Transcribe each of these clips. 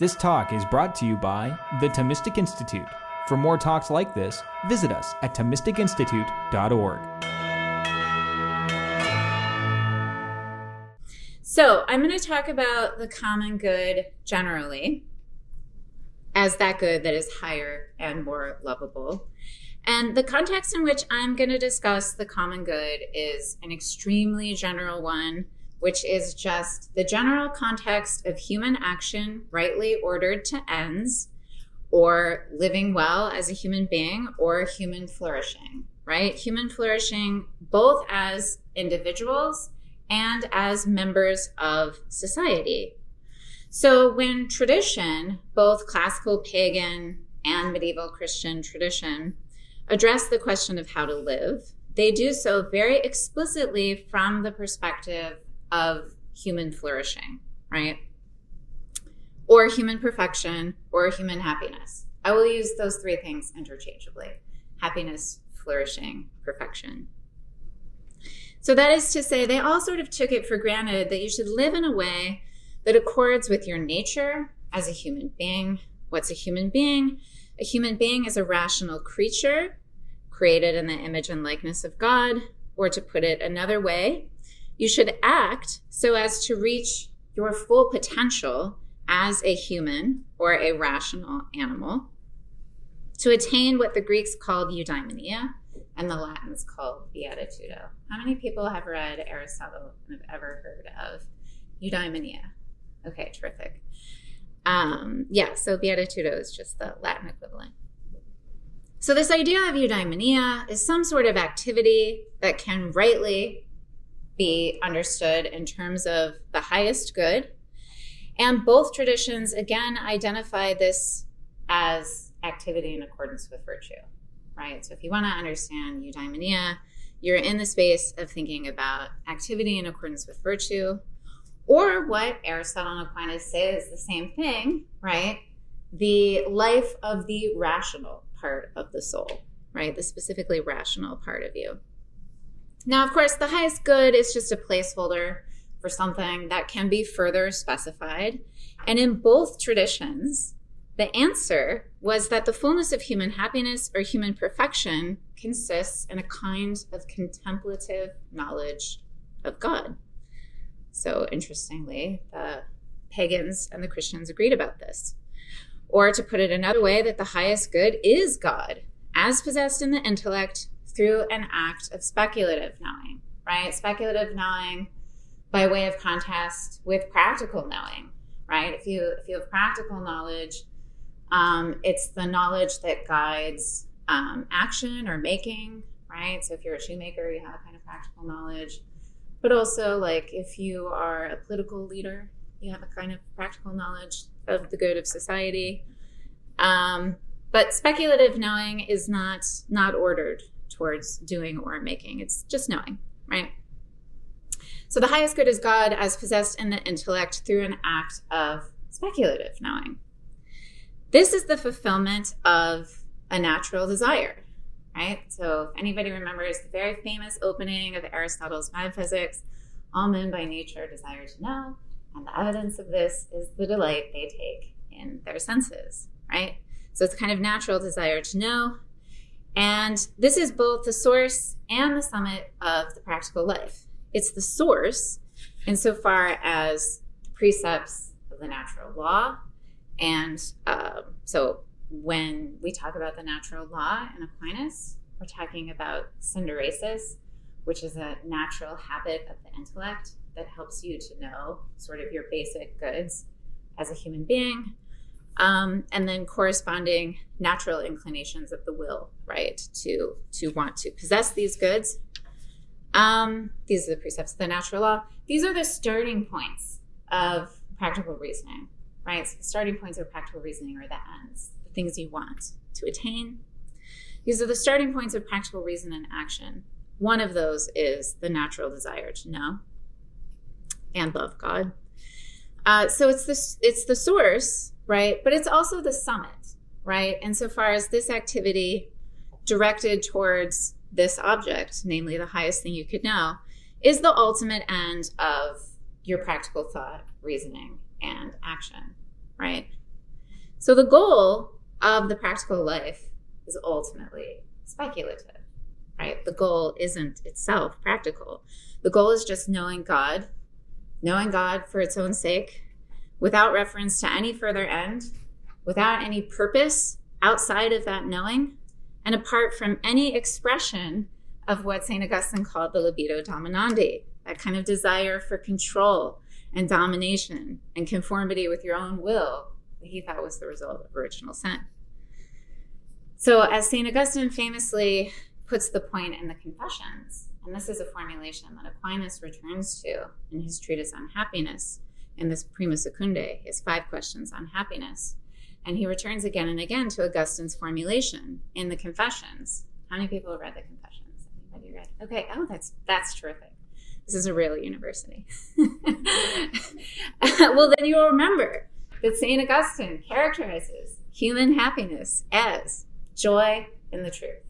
This talk is brought to you by the Thomistic Institute. For more talks like this, visit us at ThomisticInstitute.org. So, I'm going to talk about the common good generally as that good that is higher and more lovable. And the context in which I'm going to discuss the common good is an extremely general one which is just the general context of human action rightly ordered to ends or living well as a human being or human flourishing, right? Human flourishing both as individuals and as members of society. So when tradition, both classical pagan and medieval Christian tradition, address the question of how to live, they do so very explicitly from the perspective of human flourishing, right? Or human perfection or human happiness. I will use those three things interchangeably happiness, flourishing, perfection. So that is to say, they all sort of took it for granted that you should live in a way that accords with your nature as a human being. What's a human being? A human being is a rational creature created in the image and likeness of God, or to put it another way, you should act so as to reach your full potential as a human or a rational animal, to attain what the Greeks called eudaimonia and the Latins called beatitudo. How many people have read Aristotle and have ever heard of eudaimonia? Okay, terrific. Um, yeah, so beatitudo is just the Latin equivalent. So, this idea of eudaimonia is some sort of activity that can rightly be understood in terms of the highest good. And both traditions, again, identify this as activity in accordance with virtue, right? So if you want to understand eudaimonia, you're in the space of thinking about activity in accordance with virtue, or what Aristotle and Aquinas say is the same thing, right? The life of the rational part of the soul, right? The specifically rational part of you. Now, of course, the highest good is just a placeholder for something that can be further specified. And in both traditions, the answer was that the fullness of human happiness or human perfection consists in a kind of contemplative knowledge of God. So, interestingly, the pagans and the Christians agreed about this. Or to put it another way, that the highest good is God, as possessed in the intellect through an act of speculative knowing, right? Speculative knowing by way of contrast with practical knowing, right? If you if you have practical knowledge, um, it's the knowledge that guides um, action or making, right? So if you're a shoemaker, you have a kind of practical knowledge. But also, like if you are a political leader, you have a kind of practical knowledge of the good of society. Um, but speculative knowing is not not ordered towards doing or making. It's just knowing, right? So the highest good is God as possessed in the intellect through an act of speculative knowing. This is the fulfillment of a natural desire, right? So if anybody remembers the very famous opening of Aristotle's Metaphysics, all men by nature desire to know, and the evidence of this is the delight they take in their senses, right? So it's kind of natural desire to know, and this is both the source and the summit of the practical life. It's the source insofar as precepts of the natural law. And um, so when we talk about the natural law in Aquinas, we're talking about synderesis, which is a natural habit of the intellect that helps you to know sort of your basic goods as a human being um, and then corresponding natural inclinations of the will, right, to to want to possess these goods. Um, these are the precepts of the natural law. These are the starting points of practical reasoning, right? So the starting points of practical reasoning are the ends, the things you want to attain. These are the starting points of practical reason and action. One of those is the natural desire to know and love God. Uh, so it's this it's the source right? But it's also the summit, right? Insofar as this activity directed towards this object, namely the highest thing you could know, is the ultimate end of your practical thought, reasoning, and action, right? So the goal of the practical life is ultimately speculative, right? The goal isn't itself practical. The goal is just knowing God, knowing God for its own sake, without reference to any further end, without any purpose outside of that knowing, and apart from any expression of what St. Augustine called the libido dominandi, that kind of desire for control and domination and conformity with your own will that he thought was the result of original sin. So, as St. Augustine famously puts the point in the Confessions, and this is a formulation that Aquinas returns to in his treatise on happiness in this Prima Secundae, his five questions on happiness. And he returns again and again to Augustine's formulation in the Confessions. How many people have read the Confessions? Anybody read? Okay. Oh, that's that's terrific. This is a real university. well, then you'll remember that St. Augustine characterizes human happiness as joy in the truth.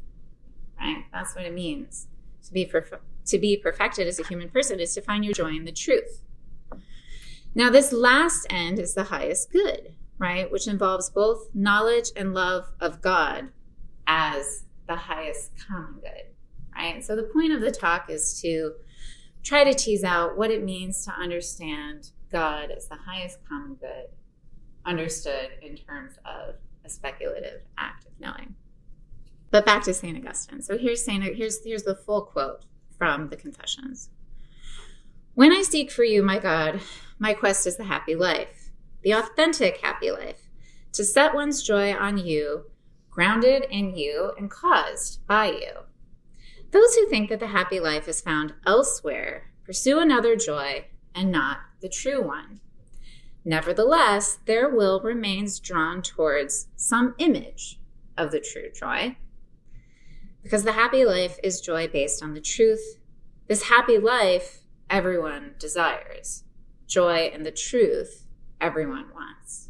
Right? That's what it means. To be, perf- to be perfected as a human person is to find your joy in the truth. Now, this last end is the highest good, right? Which involves both knowledge and love of God as the highest common good, right? So, the point of the talk is to try to tease out what it means to understand God as the highest common good, understood in terms of a speculative act of knowing. But back to St. Augustine. So here's Saint here's here's the full quote from the Confessions. When I seek for you, my God, my quest is the happy life, the authentic happy life, to set one's joy on you, grounded in you and caused by you. Those who think that the happy life is found elsewhere pursue another joy and not the true one. Nevertheless, their will remains drawn towards some image of the true joy. Because the happy life is joy based on the truth. This happy life everyone desires. Joy and the truth everyone wants.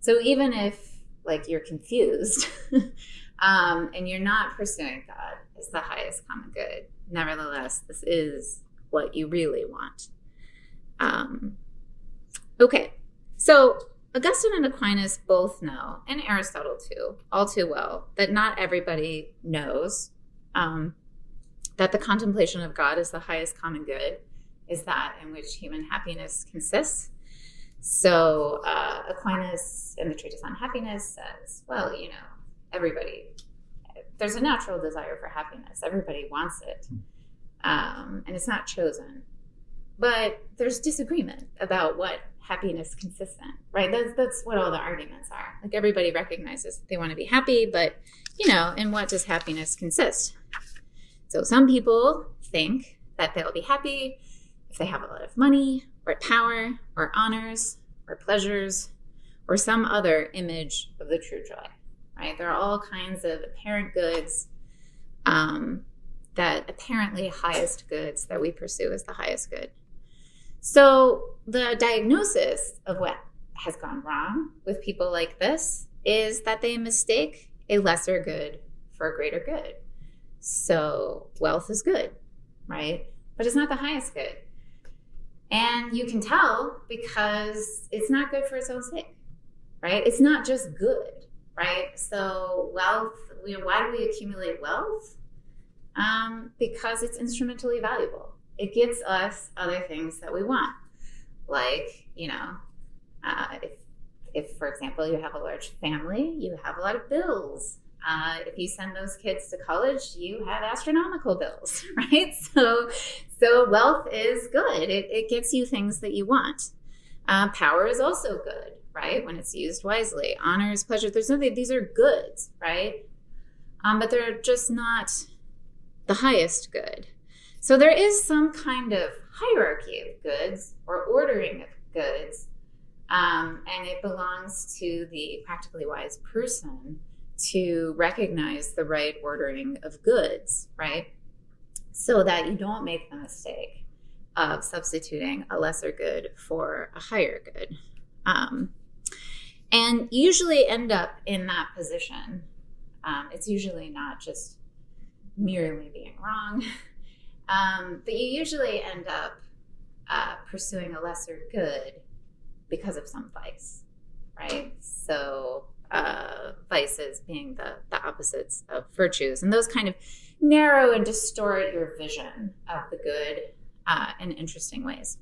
So even if like you're confused um, and you're not pursuing God as the highest common good, nevertheless, this is what you really want. Um, okay, so Augustine and Aquinas both know, and Aristotle too, all too well, that not everybody knows um, that the contemplation of God is the highest common good, is that in which human happiness consists. So uh, Aquinas in the Treatise on Happiness says, well, you know, everybody, there's a natural desire for happiness. Everybody wants it, um, and it's not chosen. But there's disagreement about what happiness consists in, right? That's that's what all the arguments are. Like everybody recognizes that they want to be happy, but you know, in what does happiness consist? So some people think that they'll be happy if they have a lot of money or power or honors or pleasures or some other image of the true joy, right? There are all kinds of apparent goods um, that apparently highest goods that we pursue as the highest good. So, the diagnosis of what has gone wrong with people like this is that they mistake a lesser good for a greater good. So, wealth is good, right? But it's not the highest good. And you can tell because it's not good for its own sake, right? It's not just good, right? So, wealth, you know, why do we accumulate wealth? Um, because it's instrumentally valuable it gets us other things that we want. Like, you know, uh, if, if, for example, you have a large family, you have a lot of bills. Uh, if you send those kids to college, you have astronomical bills, right? So, so wealth is good. It, it gets you things that you want. Uh, power is also good, right? When it's used wisely. Honor is pleasure. There's nothing. These are goods, right? Um, but they're just not the highest good. So there is some kind of hierarchy of goods or ordering of goods, um, and it belongs to the practically wise person to recognize the right ordering of goods, right? So that you don't make the mistake of substituting a lesser good for a higher good. Um, and usually end up in that position. Um, it's usually not just merely being wrong. Um, but you usually end up uh, pursuing a lesser good because of some vice, right? So vices being the, the opposites of virtues. And those kind of narrow and distort your vision of the good uh, in interesting ways.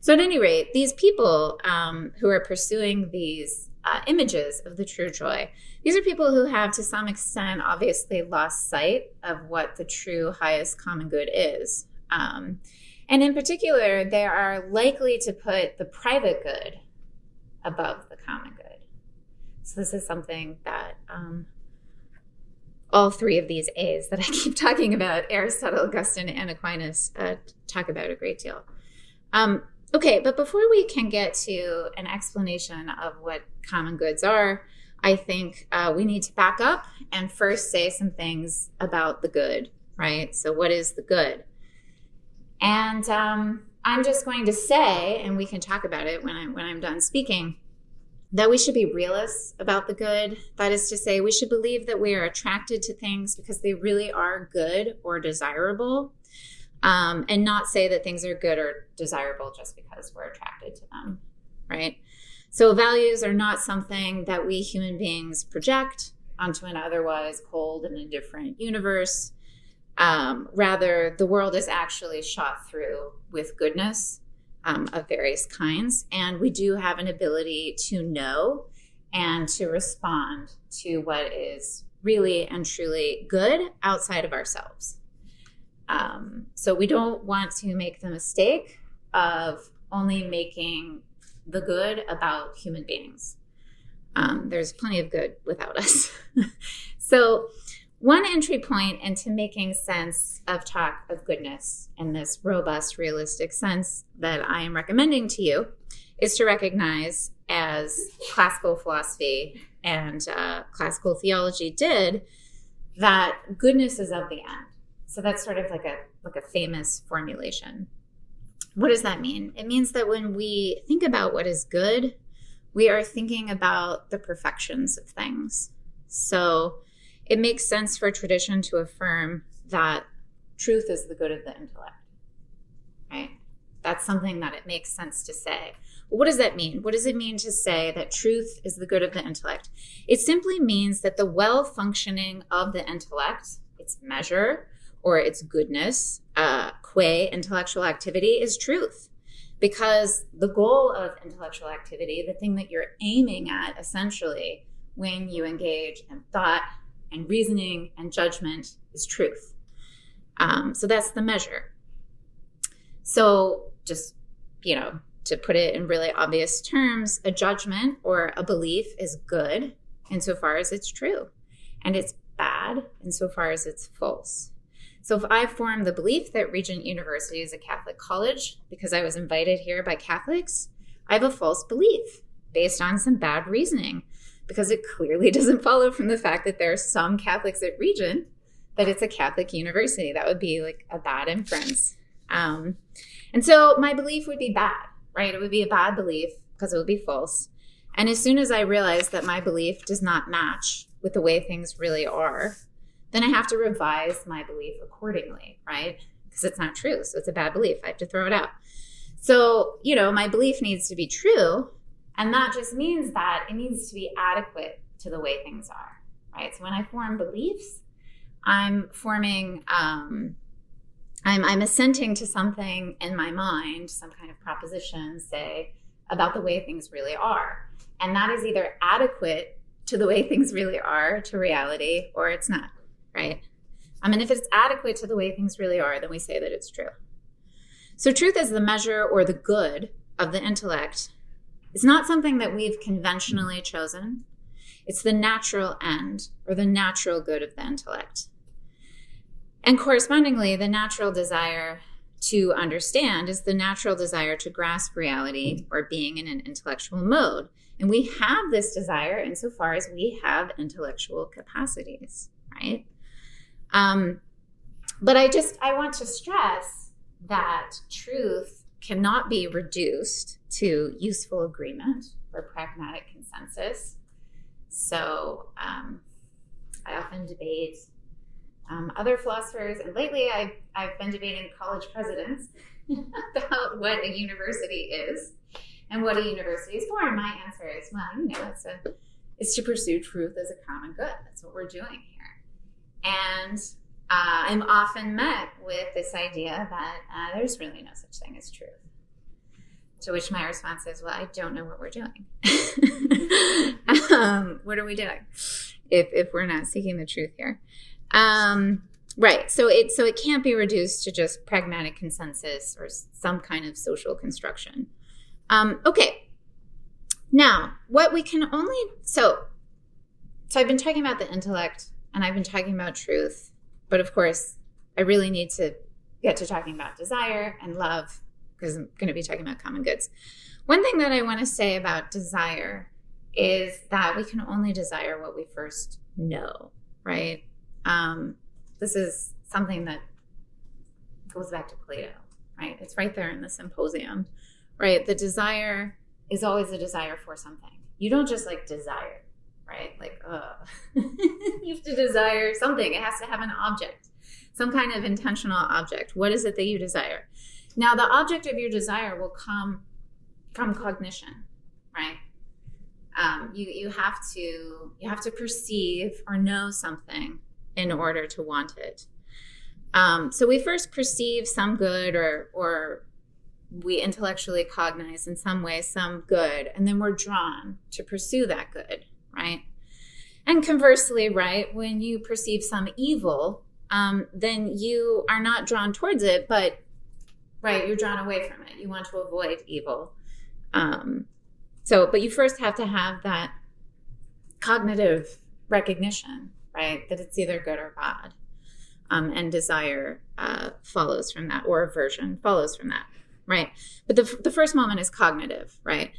So, at any rate, these people um, who are pursuing these uh, images of the true joy, these are people who have, to some extent, obviously lost sight of what the true highest common good is. Um, and in particular, they are likely to put the private good above the common. So, this is something that um, all three of these A's that I keep talking about Aristotle, Augustine, and Aquinas uh, talk about a great deal. Um, okay, but before we can get to an explanation of what common goods are, I think uh, we need to back up and first say some things about the good, right? So, what is the good? And um, I'm just going to say, and we can talk about it when I'm when I'm done speaking, that we should be realists about the good. That is to say, we should believe that we are attracted to things because they really are good or desirable, um, and not say that things are good or desirable just because we're attracted to them, right? So, values are not something that we human beings project onto an otherwise cold and indifferent universe. Um, rather, the world is actually shot through with goodness um, of various kinds. And we do have an ability to know and to respond to what is really and truly good outside of ourselves. Um, so we don't want to make the mistake of only making the good about human beings. Um, there's plenty of good without us. so one entry point into making sense of talk of goodness in this robust, realistic sense that I am recommending to you is to recognize, as classical philosophy and uh, classical theology did, that goodness is of the end. So that's sort of like a like a famous formulation. What does that mean? It means that when we think about what is good, we are thinking about the perfections of things. So it makes sense for tradition to affirm that truth is the good of the intellect. Right? That's something that it makes sense to say. what does that mean? What does it mean to say that truth is the good of the intellect? It simply means that the well functioning of the intellect, its measure or its goodness, uh, qua intellectual activity, is truth. Because the goal of intellectual activity, the thing that you're aiming at essentially when you engage in thought, and reasoning and judgment is truth. Um, so that's the measure. So just, you know, to put it in really obvious terms, a judgment or a belief is good insofar as it's true, and it's bad insofar as it's false. So if I form the belief that Regent University is a Catholic college because I was invited here by Catholics, I have a false belief based on some bad reasoning because it clearly doesn't follow from the fact that there are some Catholics at Regent that it's a Catholic university. That would be like a bad inference. Um, and so my belief would be bad, right? It would be a bad belief because it would be false. And as soon as I realize that my belief does not match with the way things really are, then I have to revise my belief accordingly, right? Because it's not true. So it's a bad belief. I have to throw it out. So, you know, my belief needs to be true, and that just means that it needs to be adequate to the way things are, right? So when I form beliefs, I'm forming, um, I'm, I'm assenting to something in my mind, some kind of proposition, say, about the way things really are. And that is either adequate to the way things really are, to reality, or it's not, right? I mean, if it's adequate to the way things really are, then we say that it's true. So, truth is the measure or the good of the intellect it's not something that we've conventionally chosen. It's the natural end or the natural good of the intellect. And correspondingly, the natural desire to understand is the natural desire to grasp reality or being in an intellectual mode. And we have this desire insofar as we have intellectual capacities, right? Um, but I just I want to stress that truth cannot be reduced to useful agreement or pragmatic consensus. So um, I often debate um, other philosophers, and lately I've, I've been debating college presidents about what a university is and what a university is for. And my answer is, well, you know, it's a it's to pursue truth as a common good. That's what we're doing here. And uh, I'm often met with this idea that uh, there's really no such thing as truth. To which my response is, well, I don't know what we're doing. um, what are we doing if, if we're not seeking the truth here? Um, right. So it so it can't be reduced to just pragmatic consensus or some kind of social construction. Um, okay. Now, what we can only so so I've been talking about the intellect and I've been talking about truth, but of course, I really need to get to talking about desire and love because I'm going to be talking about common goods. One thing that I want to say about desire is that we can only desire what we first know, right? Um, this is something that goes back to Plato, right? It's right there in the symposium, right? The desire is always a desire for something. You don't just like desire, right? Like, you have to desire something. It has to have an object, some kind of intentional object. What is it that you desire? Now, the object of your desire will come from cognition, right? Um, you you have to you have to perceive or know something in order to want it. Um, so we first perceive some good or or we intellectually cognize in some way some good, and then we're drawn to pursue that good, right? And conversely, right, when you perceive some evil, um, then you are not drawn towards it, but right, you're drawn away from it. You want to avoid evil. Um, so, but you first have to have that cognitive recognition, right, that it's either good or bad. Um, and desire uh, follows from that, or aversion follows from that right? But the, the first moment is cognitive, right?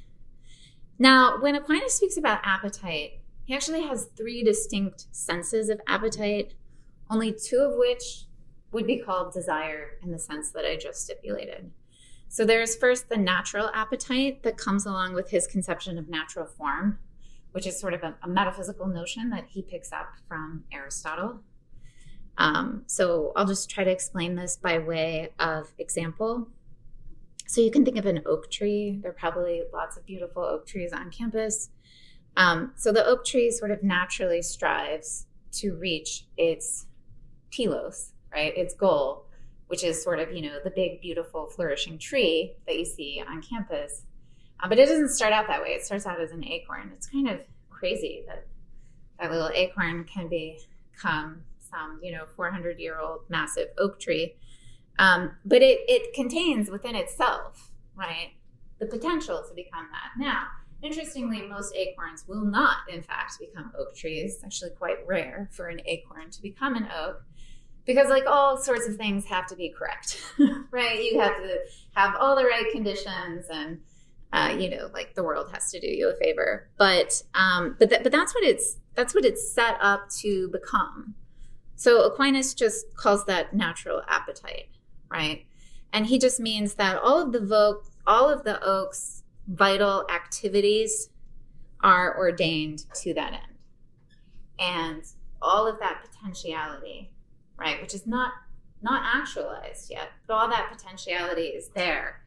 Now, when Aquinas speaks about appetite, he actually has three distinct senses of appetite, only two of which would be called desire in the sense that I just stipulated. So there's first the natural appetite that comes along with his conception of natural form, which is sort of a, a metaphysical notion that he picks up from Aristotle. Um, so I'll just try to explain this by way of example. So you can think of an oak tree. There are probably lots of beautiful oak trees on campus. Um, so the oak tree sort of naturally strives to reach its telos, right? Its goal, which is sort of, you know, the big, beautiful, flourishing tree that you see on campus. Uh, but it doesn't start out that way. It starts out as an acorn. It's kind of crazy that that little acorn can become some, you know, 400 year old massive oak tree. Um, but it, it contains within itself, right, the potential to become that. Now, interestingly, most acorns will not, in fact, become oak trees. It's actually quite rare for an acorn to become an oak because, like, all sorts of things have to be correct, right? You have to have all the right conditions and uh, you know, like the world has to do you a favor. But um, but th- but that's what it's that's what it's set up to become. So Aquinas just calls that natural appetite right? And he just means that all of the vogue, all of the oak's vital activities are ordained to that end. And all of that potentiality, right, which is not not actualized yet, but all that potentiality is there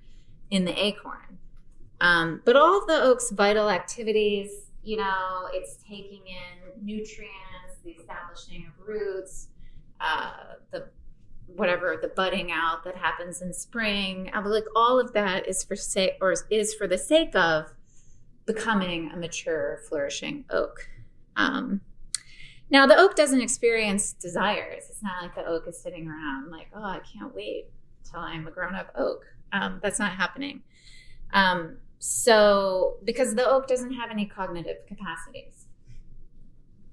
in the acorn. Um, but all of the oak's vital activities, you know, it's taking in nutrients, the establishing of roots, uh, the whatever the budding out that happens in spring. I like all of that is for sake or is for the sake of becoming a mature flourishing oak. Um, now the oak doesn't experience desires. It's not like the oak is sitting around like oh i can't wait till i'm a grown-up oak. Um, that's not happening. Um, so because the oak doesn't have any cognitive capacities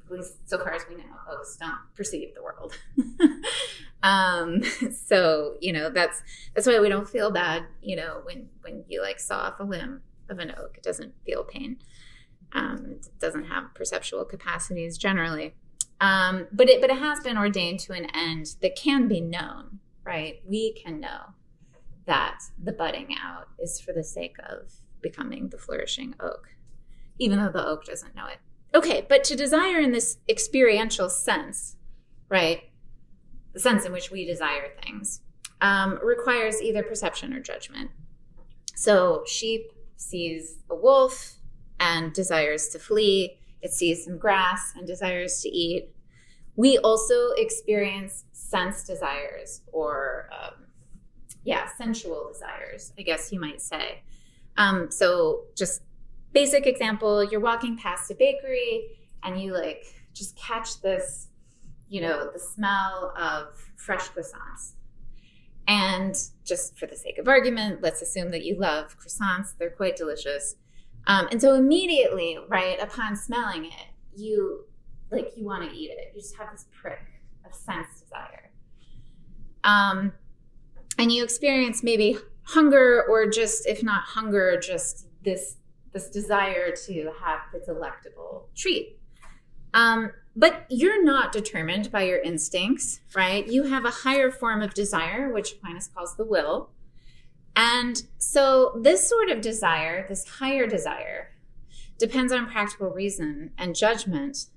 at least so far as we know, oaks don't perceive the world. um, so you know that's that's why we don't feel bad. You know when when you like saw off a limb of an oak, it doesn't feel pain. Um, it doesn't have perceptual capacities generally, um, but it but it has been ordained to an end that can be known. Right, we can know that the budding out is for the sake of becoming the flourishing oak, even though the oak doesn't know it. Okay, but to desire in this experiential sense, right? The sense in which we desire things, um, requires either perception or judgment. So, sheep sees a wolf and desires to flee. it sees some grass and desires to eat. We also experience sense desires or, um, yeah, sensual desires, I guess you might say. Um, so, just basic example you're walking past a bakery and you like just catch this, you know, the smell of fresh croissants. And just for the sake of argument, let's assume that you love croissants, they're quite delicious. Um, and so immediately, right upon smelling it, you like you want to eat it. You just have this prick of sense desire. Um, and you experience maybe hunger, or just if not hunger, just this this desire to have the delectable treat. Um, but you're not determined by your instincts, right? You have a higher form of desire, which Aquinas calls the will. And so, this sort of desire, this higher desire, depends on practical reason and judgment.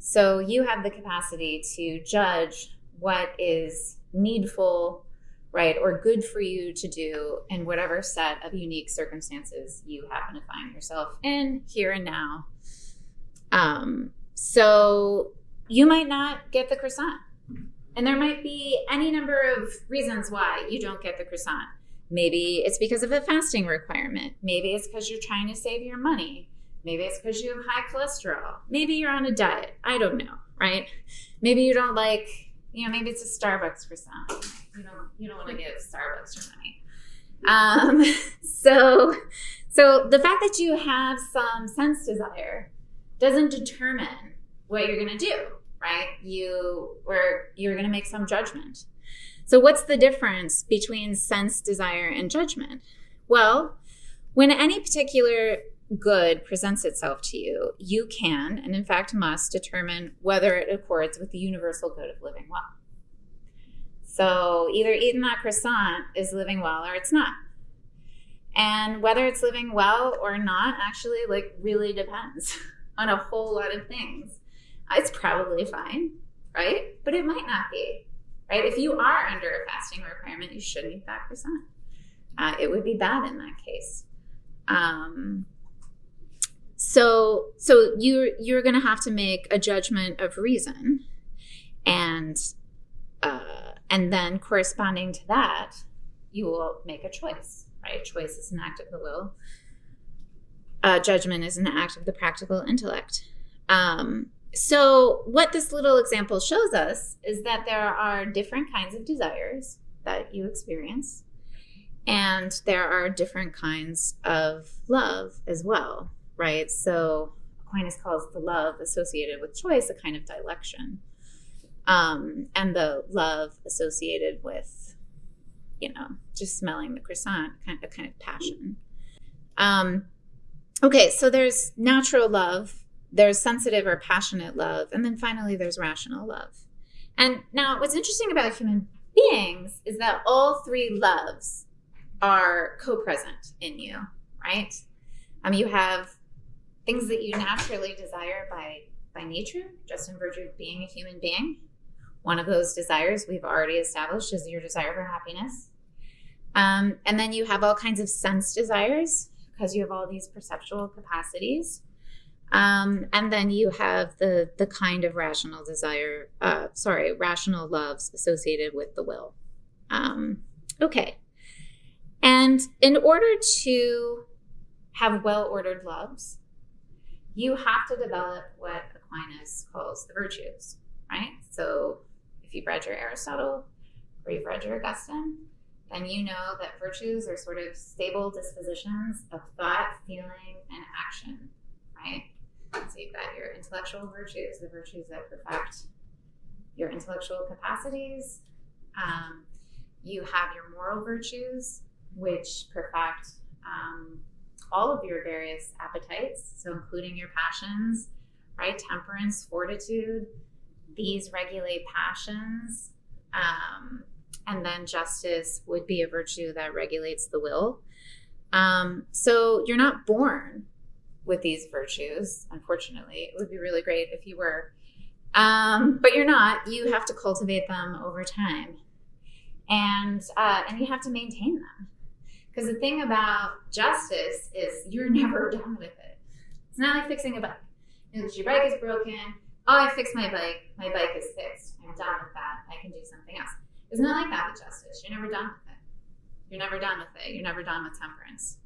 So, you have the capacity to judge what is needful, right, or good for you to do in whatever set of unique circumstances you happen to find yourself in here and now. Um, so, you might not get the croissant. And there might be any number of reasons why you don't get the croissant Maybe it's because of a fasting requirement. Maybe it's because you're trying to save your money. Maybe it's because you have high cholesterol. Maybe you're on a diet. I don't know, right? Maybe you don't like, you know, maybe it's a Starbucks croissant. You don't, you don't want to give Starbucks your money. Um, so, so the fact that you have some sense desire doesn't determine what you're going to do, right? You or you're going to make some judgment. So, what's the difference between sense, desire, and judgment? Well, when any particular good presents itself to you, you can, and in fact must, determine whether it accords with the universal good of living well. So, either eating that croissant is living well or it's not. And whether it's living well or not actually like really depends on a whole lot of things. It's probably fine, right? But it might not be right? If you are under a fasting requirement, you shouldn't eat that croissant. Uh, it would be bad in that case. Um, so, so you're you're going to have to make a judgment of reason, and uh, and then corresponding to that, you will make a choice. Right? Choice is an act of the will. Uh, judgment is an act of the practical intellect. Um, so, what this little example shows us is that there are different kinds of desires that you experience, and there are different kinds of love as well, right? So, Aquinas calls the love associated with choice a kind of dilection, um, and the love associated with, you know, just smelling the croissant, kind of, kind of passion. Um, okay, so there's natural love there's sensitive or passionate love, and then finally there's rational love. And now, what's interesting about human beings is that all three loves are co present in you, right? Um, you have things that you naturally desire by, by nature, just in virtue of being a human being. One of those desires we've already established is your desire for happiness. Um, and then you have all kinds of sense desires because you have all these perceptual capacities. Um, and then you have the the kind of rational desire, uh, sorry, rational loves associated with the will. Um, okay, and in order to have well ordered loves, you have to develop what Aquinas calls the virtues, right? So you've read your Aristotle or you've read your Augustine, then you know that virtues are sort of stable dispositions of thought, feeling, and action, right? So you've got your intellectual virtues, the virtues that perfect your intellectual capacities. Um, you have your moral virtues, which perfect um, all of your various appetites, so including your passions, right? Temperance, fortitude, these regulate passions. Um, and then justice would be a virtue that regulates the will. Um, so you're not born with these virtues. Unfortunately, it would be really great if you were. Um, but you're not. You have to cultivate them over time, and uh, and you have to maintain them. Because the thing about justice is you're never done with it. It's not like fixing a bike. bug. Your bike is broken. Oh, I fixed my bike. My bike is fixed. I'm done with that. I can do something else. It's not like that with justice. You're never done with it. You're never done with it. You're never done with temperance.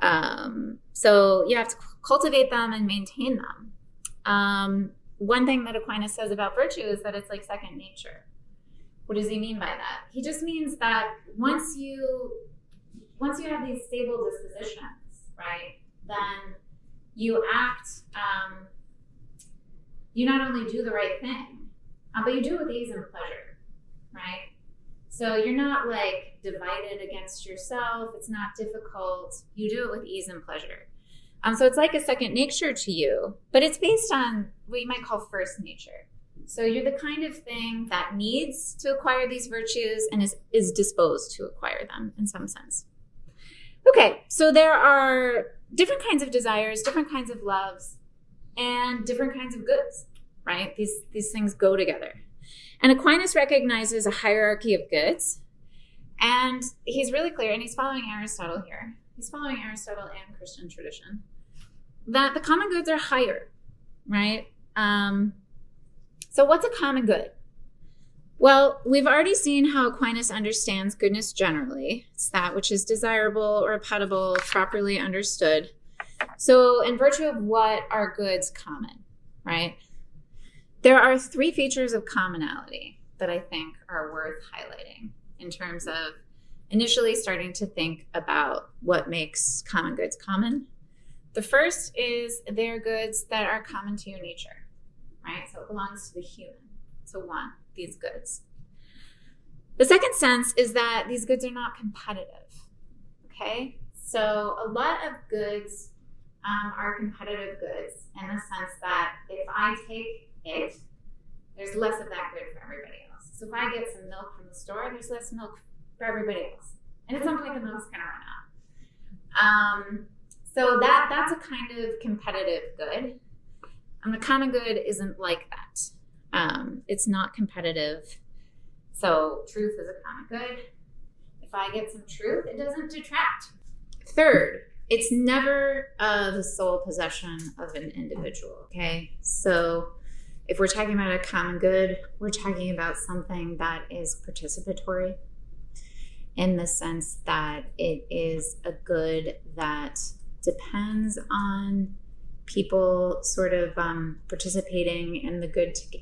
Um, so you have to cultivate them and maintain them. Um, one thing that Aquinas says about virtue is that it's like second nature. What does he mean by that? He just means that once you once you have these stable dispositions, right, then you act. Um, you not only do the right thing, uh, but you do it with ease and pleasure, right? So you're not like divided against yourself. It's not difficult. You do it with ease and pleasure. Um, so it's like a second nature to you, but it's based on what you might call first nature. So you're the kind of thing that needs to acquire these virtues and is, is disposed to acquire them in some sense. Okay, so there are different kinds of desires, different kinds of loves, and different kinds of goods, right? These, these things go together. And Aquinas recognizes a hierarchy of goods, and he's really clear, and he's following Aristotle here. He's following Aristotle and Christian tradition that the common goods are higher, right? Um, so, what's a common good? Well, we've already seen how Aquinas understands goodness generally. It's that which is desirable or appetible, properly understood. So, in virtue of what are goods common, right? There are three features of commonality that I think are worth highlighting in terms of initially starting to think about what makes common goods common. The first is they're goods that are common to your nature, right? So it belongs to the human to want these goods. The second sense is that these goods are not competitive, okay? So a lot of goods um, are competitive goods in the sense that if I take it, there's less of that good for everybody else. So if I get some milk from the store, there's less milk for everybody else. And at some point, the milk's going to run out. Um, so that that's a kind of competitive good. And the common good isn't like that. Um, it's not competitive. So truth is a common good. If I get some truth, it doesn't detract. Third, it's never uh, the sole possession of an individual. Okay, so if we're talking about a common good, we're talking about something that is participatory in the sense that it is a good that depends on people sort of um, participating in the good to-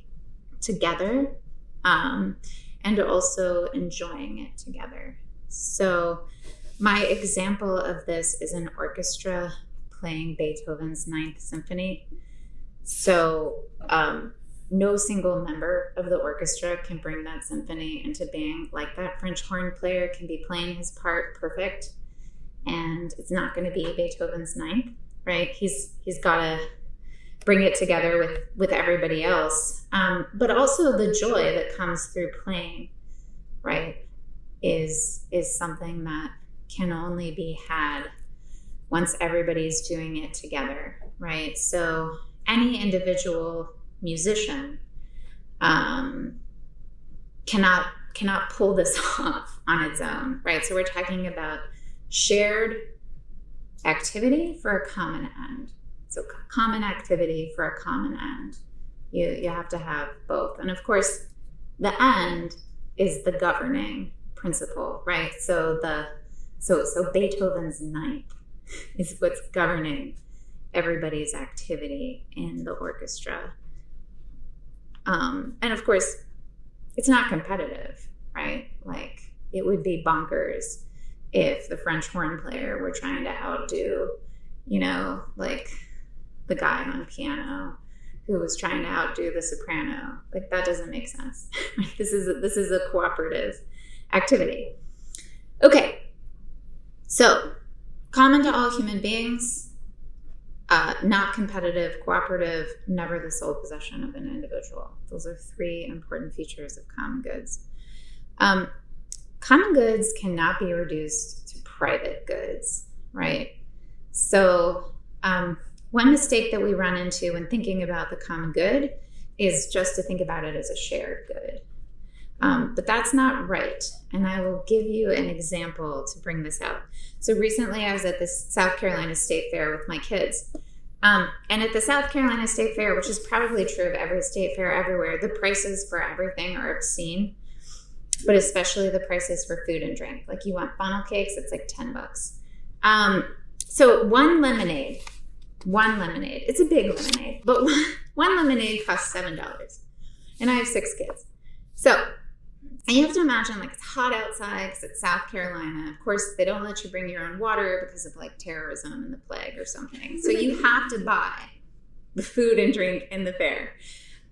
together um, and also enjoying it together. So, my example of this is an orchestra playing Beethoven's Ninth Symphony. So, um, no single member of the orchestra can bring that symphony into being like that French horn player can be playing his part perfect and it's not going to be Beethoven's ninth, right? He's he's got to bring it together with with everybody else, um, but also the joy that comes through playing, right? Is is something that can only be had once everybody's doing it together, right? So any individual musician um, cannot cannot pull this off on its own, right? So we're talking about shared activity for a common end. So common activity for a common end. You you have to have both. And of course, the end is the governing principle, right? So the so so Beethoven's ninth is what's governing everybody's activity in the orchestra. Um, and of course, it's not competitive, right? Like it would be bonkers if the French horn player were trying to outdo, you know, like the guy on piano who was trying to outdo the soprano. Like that doesn't make sense. this is a, this is a cooperative activity. Okay, so common to all human beings, uh, not competitive, cooperative, never the sole possession of an individual. Those are three important features of common goods. Um, common goods cannot be reduced to private goods, right? So, um, one mistake that we run into when thinking about the common good is just to think about it as a shared good. Um, but that's not right. And I will give you an example to bring this out. So, recently I was at the South Carolina State Fair with my kids. Um, and at the South Carolina State Fair, which is probably true of every state fair everywhere, the prices for everything are obscene, but especially the prices for food and drink. Like you want funnel cakes, it's like 10 bucks. Um, so one lemonade, one lemonade, it's a big lemonade, but one, one lemonade costs $7. And I have six kids. So and you have to imagine like it's hot outside because it's South Carolina. Of course, they don't let you bring your own water because of like terrorism and the plague or something. So you have to buy the food and drink in the fair.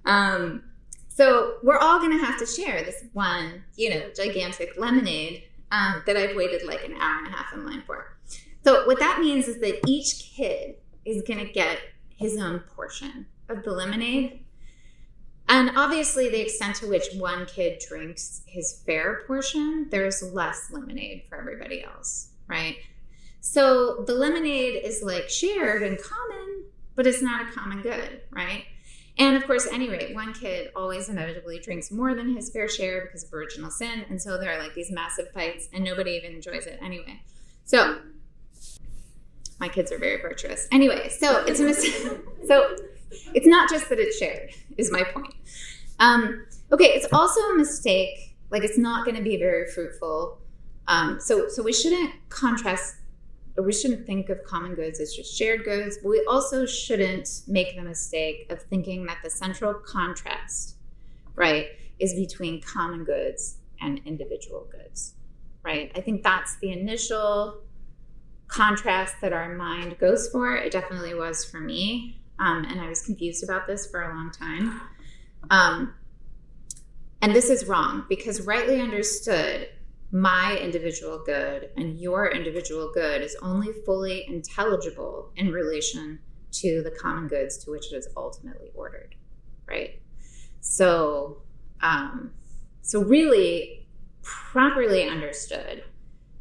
Um, so we're all going to have to share this one, you know, gigantic lemonade um, that I've waited like an hour and a half in line for. So what that means is that each kid is going to get his own portion of the lemonade and obviously, the extent to which one kid drinks his fair portion, there's less lemonade for everybody else, right? So the lemonade is like shared and common, but it's not a common good, right? And of course, anyway, one kid always inevitably drinks more than his fair share because of original sin. And so there are like these massive fights, and nobody even enjoys it anyway. So my kids are very virtuous. Anyway, so it's a mistake. so it's not just that it's shared, is my point. Um, okay, it's also a mistake. Like it's not going to be very fruitful. Um, so, so we shouldn't contrast, or we shouldn't think of common goods as just shared goods. But we also shouldn't make the mistake of thinking that the central contrast, right, is between common goods and individual goods, right? I think that's the initial contrast that our mind goes for. It definitely was for me. Um, and I was confused about this for a long time. Um, and this is wrong because, rightly understood, my individual good and your individual good is only fully intelligible in relation to the common goods to which it is ultimately ordered, right? So, um, so really, properly understood,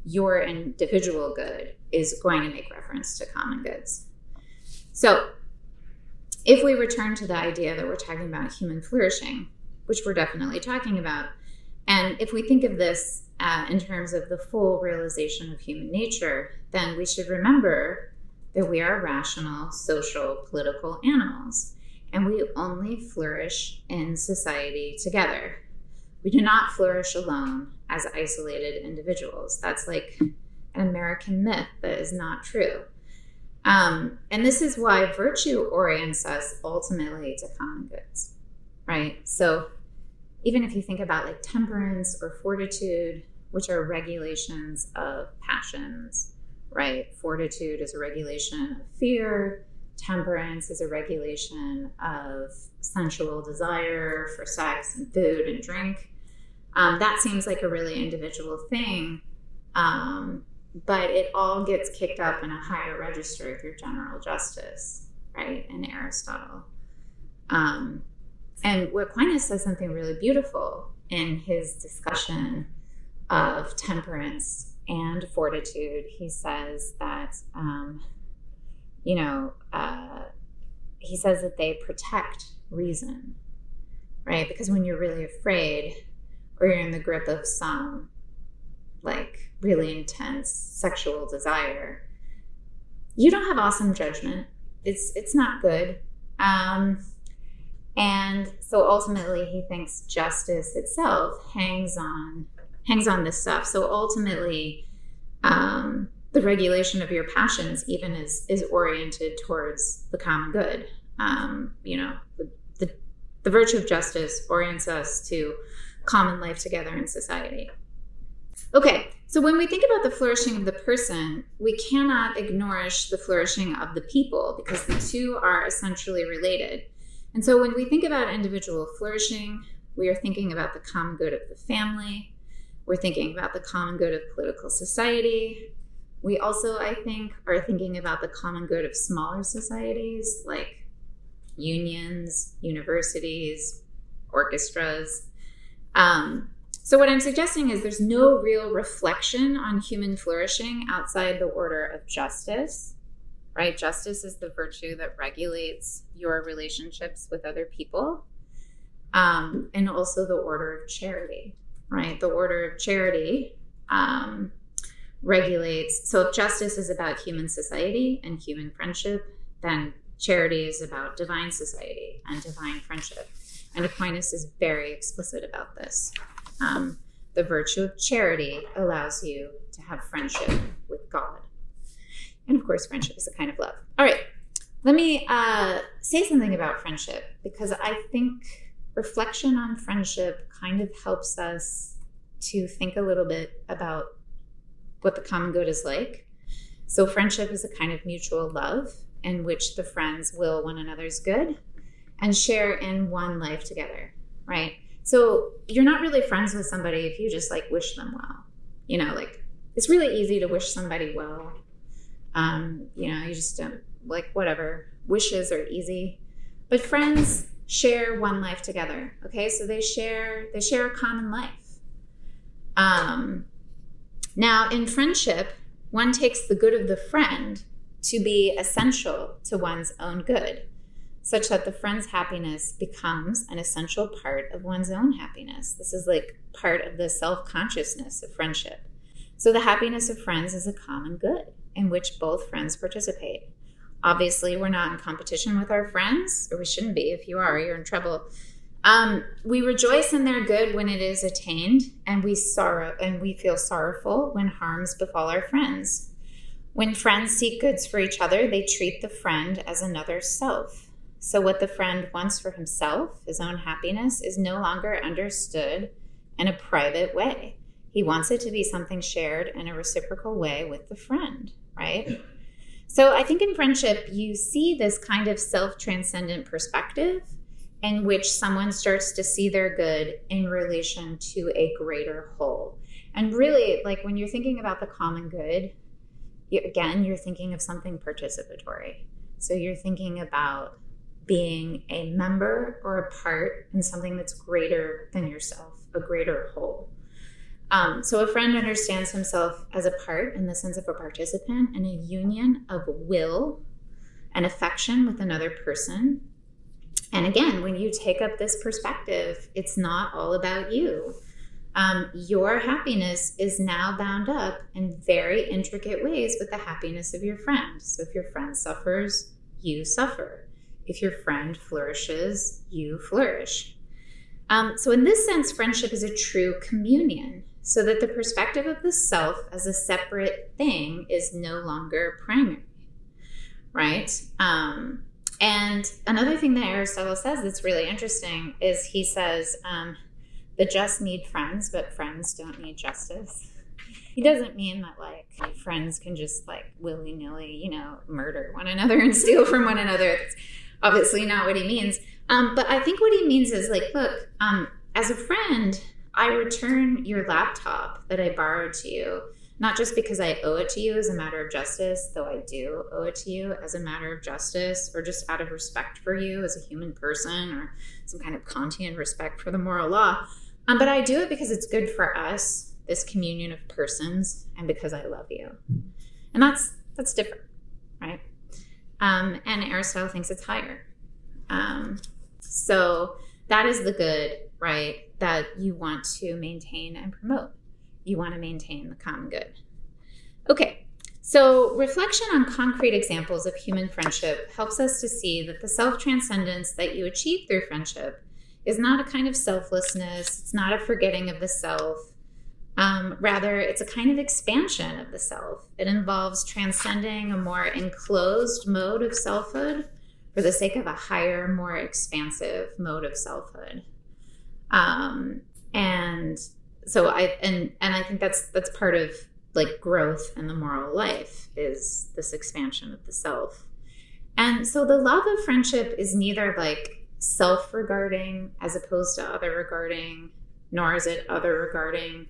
your individual good is going to make reference to common goods. So, if we return to the idea that we're talking about human flourishing, which we're definitely talking about, and if we think of this uh, in terms of the full realization of human nature, then we should remember that we are rational, social, political animals, and we only flourish in society together. We do not flourish alone as isolated individuals. That's like an American myth that is not true. Um, and this is why virtue orients us ultimately to common goods, right? So even if you think about like temperance or fortitude, which are regulations of passions, right? Fortitude is a regulation of fear, temperance is a regulation of sensual desire for sex and food and drink. Um, that seems like a really individual thing. Um, but it all gets kicked up in a higher register through general justice, right? In Aristotle. Um, and Aquinas says something really beautiful in his discussion of temperance and fortitude. He says that, um, you know, uh, he says that they protect reason, right? Because when you're really afraid or you're in the grip of some like really intense sexual desire, you don't have awesome judgment. It's it's not good. Um, and so ultimately he thinks justice itself hangs on hangs on this stuff. So ultimately um, the regulation of your passions even is is oriented towards the common good. Um, you know, the, the, the virtue of justice orients us to common life together in society. Okay, so when we think about the flourishing of the person, we cannot ignore the flourishing of the people because the two are essentially related. And so when we think about individual flourishing, we are thinking about the common good of the family. We're thinking about the common good of political society. We also, I think, are thinking about the common good of smaller societies like unions, universities, orchestras. Um, so, what I'm suggesting is there's no real reflection on human flourishing outside the order of justice, right? Justice is the virtue that regulates your relationships with other people, um, and also the order of charity, right? The order of charity um, regulates. So, if justice is about human society and human friendship, then Charity is about divine society and divine friendship. And Aquinas is very explicit about this. Um, the virtue of charity allows you to have friendship with God. And of course, friendship is a kind of love. All right, let me uh, say something about friendship because I think reflection on friendship kind of helps us to think a little bit about what the common good is like. So, friendship is a kind of mutual love in which the friends will one another's good and share in one life together, right? So, you're not really friends with somebody if you just like wish them well. You know, like it's really easy to wish somebody well. Um, you know, you just don't like whatever. Wishes are easy. But friends share one life together. Okay? So they share they share a common life. Um now in friendship, one takes the good of the friend to be essential to one's own good, such that the friend's happiness becomes an essential part of one's own happiness. This is like part of the self consciousness of friendship. So, the happiness of friends is a common good in which both friends participate. Obviously, we're not in competition with our friends, or we shouldn't be. If you are, you're in trouble. Um, we rejoice in their good when it is attained, and we sorrow and we feel sorrowful when harms befall our friends. When friends seek goods for each other, they treat the friend as another self. So, what the friend wants for himself, his own happiness, is no longer understood in a private way. He wants it to be something shared in a reciprocal way with the friend, right? So I think in friendship, you see this kind of self transcendent perspective in which someone starts to see their good in relation to a greater whole. And really, like when you're thinking about the common good, you, again, you're thinking of something participatory. So you're thinking about being a member or a part in something that's greater than yourself, a greater whole. Um, so a friend understands himself as a part in the sense of a participant in a union of will and affection with another person. And again, when you take up this perspective, it's not all about you. Um, your happiness is now bound up in very intricate ways with the happiness of your friend. So if your friend suffers, you suffer. If your friend flourishes, you flourish. Um, so, in this sense, friendship is a true communion so that the perspective of the self as a separate thing is no longer primary, right? Um, and another thing that Aristotle says that's really interesting is he says, um, the just need friends, but friends don't need justice. He doesn't mean that like friends can just like willy nilly, you know, murder one another and steal from one another. Obviously not what he means. Um, but I think what he means is like, look, um, as a friend, I return your laptop that I borrowed to you, not just because I owe it to you as a matter of justice, though I do owe it to you as a matter of justice, or just out of respect for you as a human person, or some kind of Kantian respect for the moral law. Um, but I do it because it's good for us, this communion of persons, and because I love you. And that's that's different? Um, and Aristotle thinks it's higher. Um, so that is the good, right? That you want to maintain and promote. You want to maintain the common good. Okay, so reflection on concrete examples of human friendship helps us to see that the self transcendence that you achieve through friendship is not a kind of selflessness, it's not a forgetting of the self. Um, rather, it's a kind of expansion of the self. It involves transcending a more enclosed mode of selfhood for the sake of a higher, more expansive mode of selfhood. Um, and so I and and I think that's that's part of like growth in the moral life is this expansion of the self. And so the love of friendship is neither like self regarding as opposed to other regarding, nor is it other regarding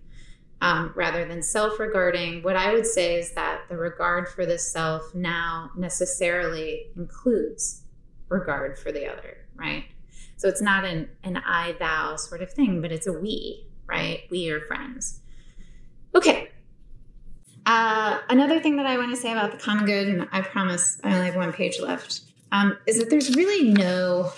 um, rather than self regarding. What I would say is that the regard for the self now necessarily includes regard for the other, right? So it's not an, an I thou sort of thing, but it's a we, right? We are friends. Okay. Uh, another thing that I want to say about the common good, and I promise I only have one page left, um, is that there's really no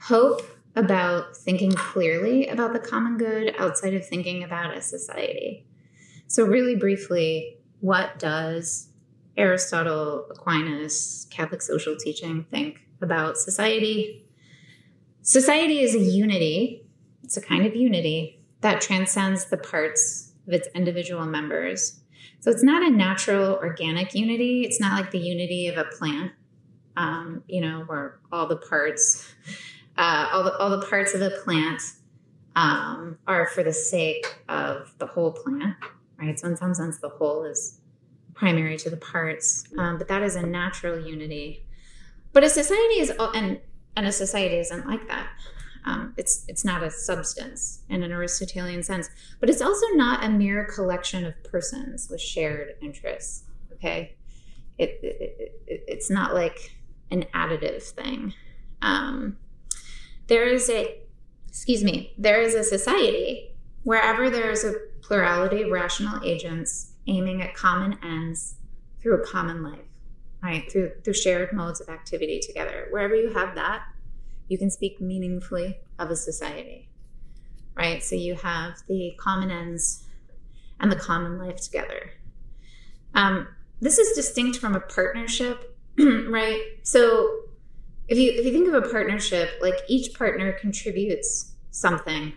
hope about thinking clearly about the common good outside of thinking about a society. So, really briefly, what does Aristotle, Aquinas, Catholic social teaching think about society. Society is a unity, it's a kind of unity that transcends the parts of its individual members. So it's not a natural organic unity. It's not like the unity of a plant, um, you know, where all the parts, uh, all, the, all the parts of the plant um, are for the sake of the whole plant, right? So in some sense, the whole is primary to the parts, um, but that is a natural unity. But a society is, and and a society isn't like that. Um, it's it's not a substance in an Aristotelian sense, but it's also not a mere collection of persons with shared interests. Okay, it, it, it it's not like an additive thing. Um, there is a excuse me, there is a society wherever there is a plurality of rational agents aiming at common ends through a common life, right? Through through shared modes of activity together. Wherever you have that, you can speak meaningfully of a society, right? So you have the common ends and the common life together. Um, this is distinct from a partnership, right? So if you if you think of a partnership, like each partner contributes something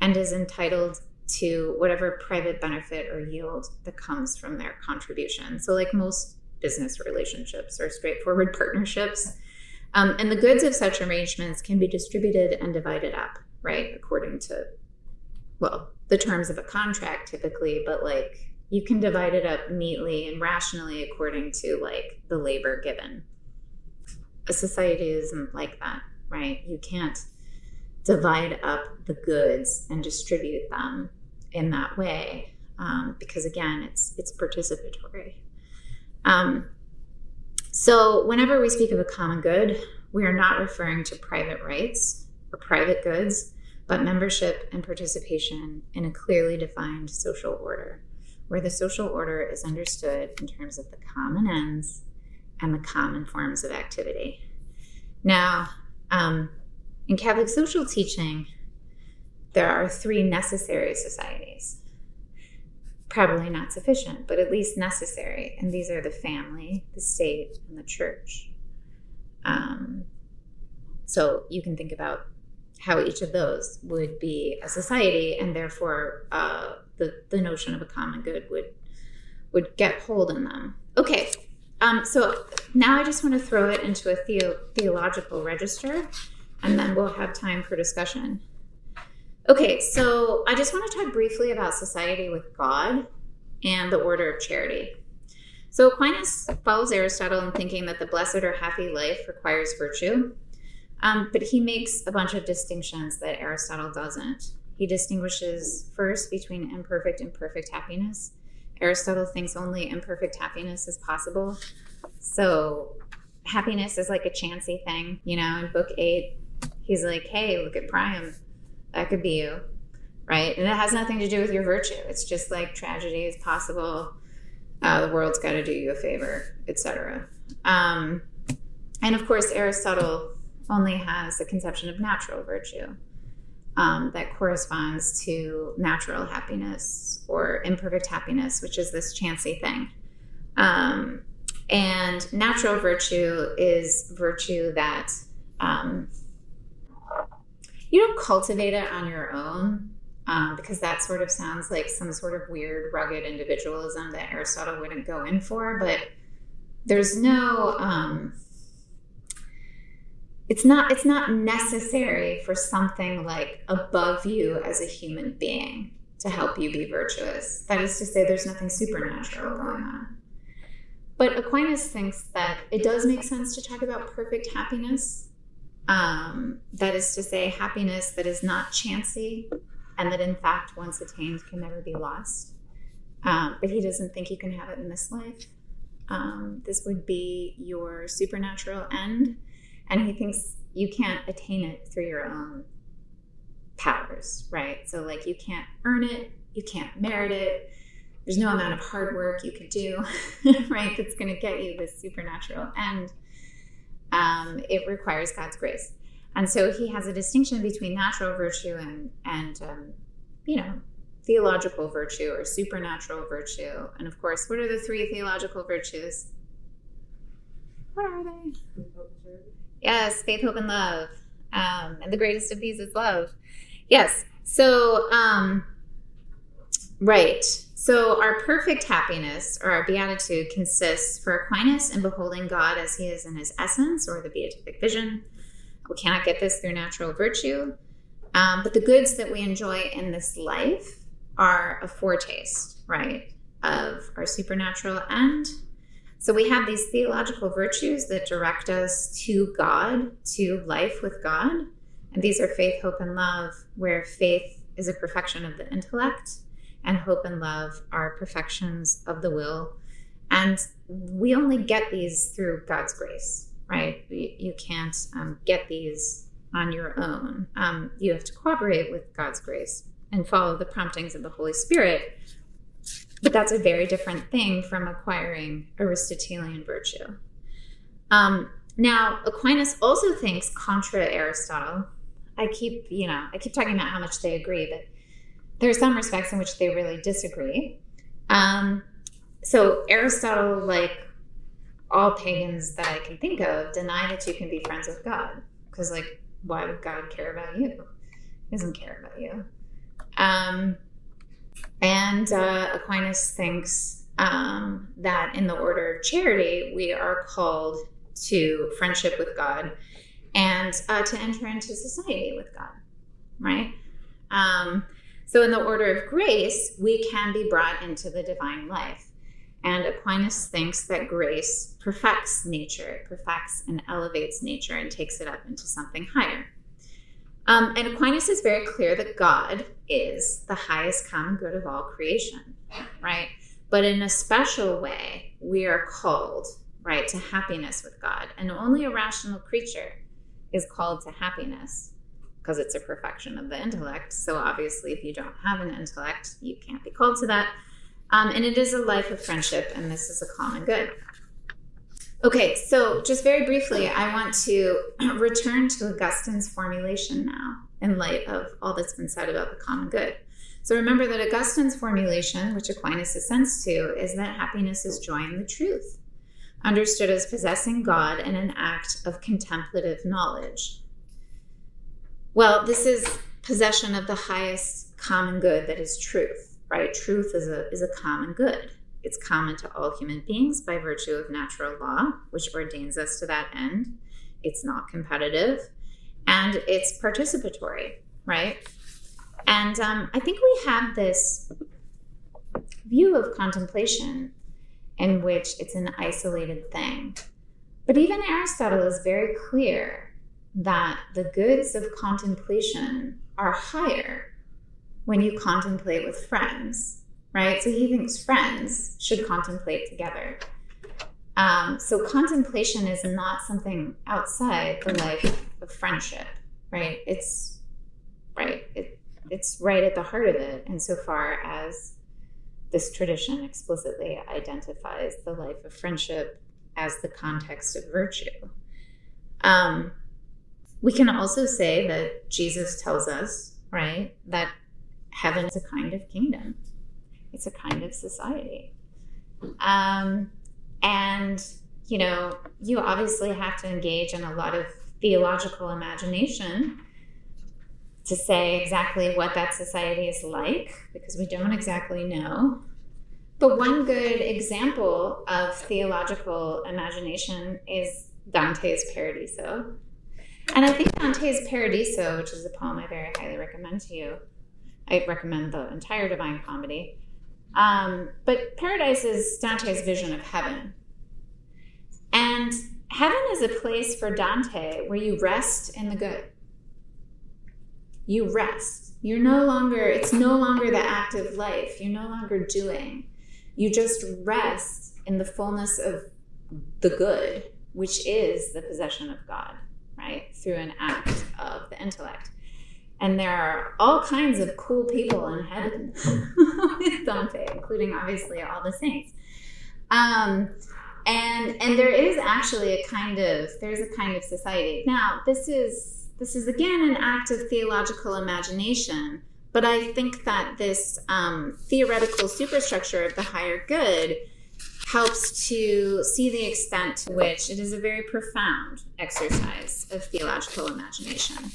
and is entitled to whatever private benefit or yield that comes from their contribution. So, like most business relationships or straightforward partnerships, um, and the goods of such arrangements can be distributed and divided up, right, according to, well, the terms of a contract typically, but like you can divide it up neatly and rationally according to like the labor given. A society isn't like that, right? You can't divide up the goods and distribute them in that way um, because again, it's it's participatory. Um, so, whenever we speak of a common good, we are not referring to private rights or private goods, but membership and participation in a clearly defined social order, where the social order is understood in terms of the common ends and the common forms of activity. Now, um, in Catholic social teaching, there are three necessary societies probably not sufficient, but at least necessary. And these are the family, the state, and the church. Um, so you can think about how each of those would be a society, and therefore uh, the the notion of a common good would would get hold in them. Okay, um, so now I just want to throw it into a theo- theological register, and then we'll have time for discussion. Okay, so I just want to talk briefly about society with God and the order of charity. So Aquinas follows Aristotle in thinking that the blessed or happy life requires virtue, um, but he makes a bunch of distinctions that Aristotle doesn't. He distinguishes first between imperfect and perfect happiness. Aristotle thinks only imperfect happiness is possible. So happiness is like a chancy thing. You know, in book eight, he's like, hey, look at Priam that could be you, right? And it has nothing to do with your virtue. It's just like tragedy is possible. Uh, the world's got to do you a favor, etc. Um, and of course, Aristotle only has a conception of natural virtue um, that corresponds to natural happiness or imperfect happiness, which is this chancy thing. Um, and natural virtue is virtue that um, you don't cultivate it on your own um, because that sort of sounds like some sort of weird, rugged individualism that Aristotle wouldn't go in for. But there's no, um, it's not, it's not necessary for something like above you as a human being to help you be virtuous. That is to say, there's nothing supernatural going on. But Aquinas thinks that it does make sense to talk about perfect happiness um, that is to say, happiness that is not chancy and that, in fact, once attained, can never be lost. Um, but he doesn't think you can have it in this life. Um, this would be your supernatural end. And he thinks you can't attain it through your own powers, right? So, like, you can't earn it, you can't merit it. There's no amount of hard work you could do, right? That's going to get you this supernatural end um, it requires God's grace. And so he has a distinction between natural virtue and, and um, you know, theological virtue or supernatural virtue. And of course, what are the three theological virtues? What are they? Yes, faith, hope, and love. Um, and the greatest of these is love. Yes. So, um, right. So, our perfect happiness or our beatitude consists for Aquinas in beholding God as he is in his essence or the beatific vision. We cannot get this through natural virtue. Um, but the goods that we enjoy in this life are a foretaste, right, of our supernatural end. So we have these theological virtues that direct us to God, to life with God. And these are faith, hope, and love, where faith is a perfection of the intellect and hope and love are perfections of the will. And we only get these through God's grace, right? You can't um, get these on your own. Um, you have to cooperate with God's grace and follow the promptings of the Holy Spirit. But that's a very different thing from acquiring Aristotelian virtue. Um, now, Aquinas also thinks contra Aristotle. I keep, you know, I keep talking about how much they agree, but there are some respects in which they really disagree. Um, so Aristotle, like all pagans that I can think of, deny that you can be friends with God because, like, why would God care about you? He doesn't care about you. Um, and uh, Aquinas thinks um, that in the order of charity, we are called to friendship with God and uh, to enter into society with God, right? Um, so, in the order of grace, we can be brought into the divine life. And Aquinas thinks that grace perfects nature, it perfects and elevates nature and takes it up into something higher. Um, and Aquinas is very clear that God is the highest common good of all creation, right? But in a special way, we are called, right, to happiness with God. And only a rational creature is called to happiness because it's a perfection of the intellect. So obviously, if you don't have an intellect, you can't be called to that. Um, and it is a life of friendship, and this is a common good. Okay, so just very briefly, I want to return to Augustine's formulation now in light of all that's been said about the common good. So remember that Augustine's formulation, which Aquinas assents to, is that happiness is joy in the truth, understood as possessing God in an act of contemplative knowledge. Well, this is possession of the highest common good that is truth, right? Truth is a, is a common good. It's common to all human beings by virtue of natural law, which ordains us to that end. It's not competitive and it's participatory, right? And um, I think we have this view of contemplation in which it's an isolated thing. But even Aristotle is very clear that the goods of contemplation are higher when you contemplate with friends, right? So he thinks friends should contemplate together. Um, so contemplation is not something outside the life of friendship, right? It's right. It, it's right at the heart of it, insofar as this tradition explicitly identifies the life of friendship as the context of virtue. Um, we can also say that Jesus tells us, right, that heaven is a kind of kingdom, it's a kind of society. Um, and, you know, you obviously have to engage in a lot of theological imagination to say exactly what that society is like because we don't exactly know. But one good example of theological imagination is Dante's Paradiso. And I think Dante's Paradiso, which is a poem I very highly recommend to you, I recommend the entire Divine Comedy. Um, but paradise is Dante's vision of heaven. And heaven is a place for Dante where you rest in the good. You rest. You're no longer, it's no longer the active life. You're no longer doing. You just rest in the fullness of the good, which is the possession of God, right? Through an act of the intellect. And there are all kinds of cool people in heaven with Dante, including obviously all the saints. Um, and and there is actually a kind of there's a kind of society now this is this is again an act of theological imagination But I think that this um, theoretical superstructure of the higher good helps to see the extent to which it is a very profound exercise of theological imagination.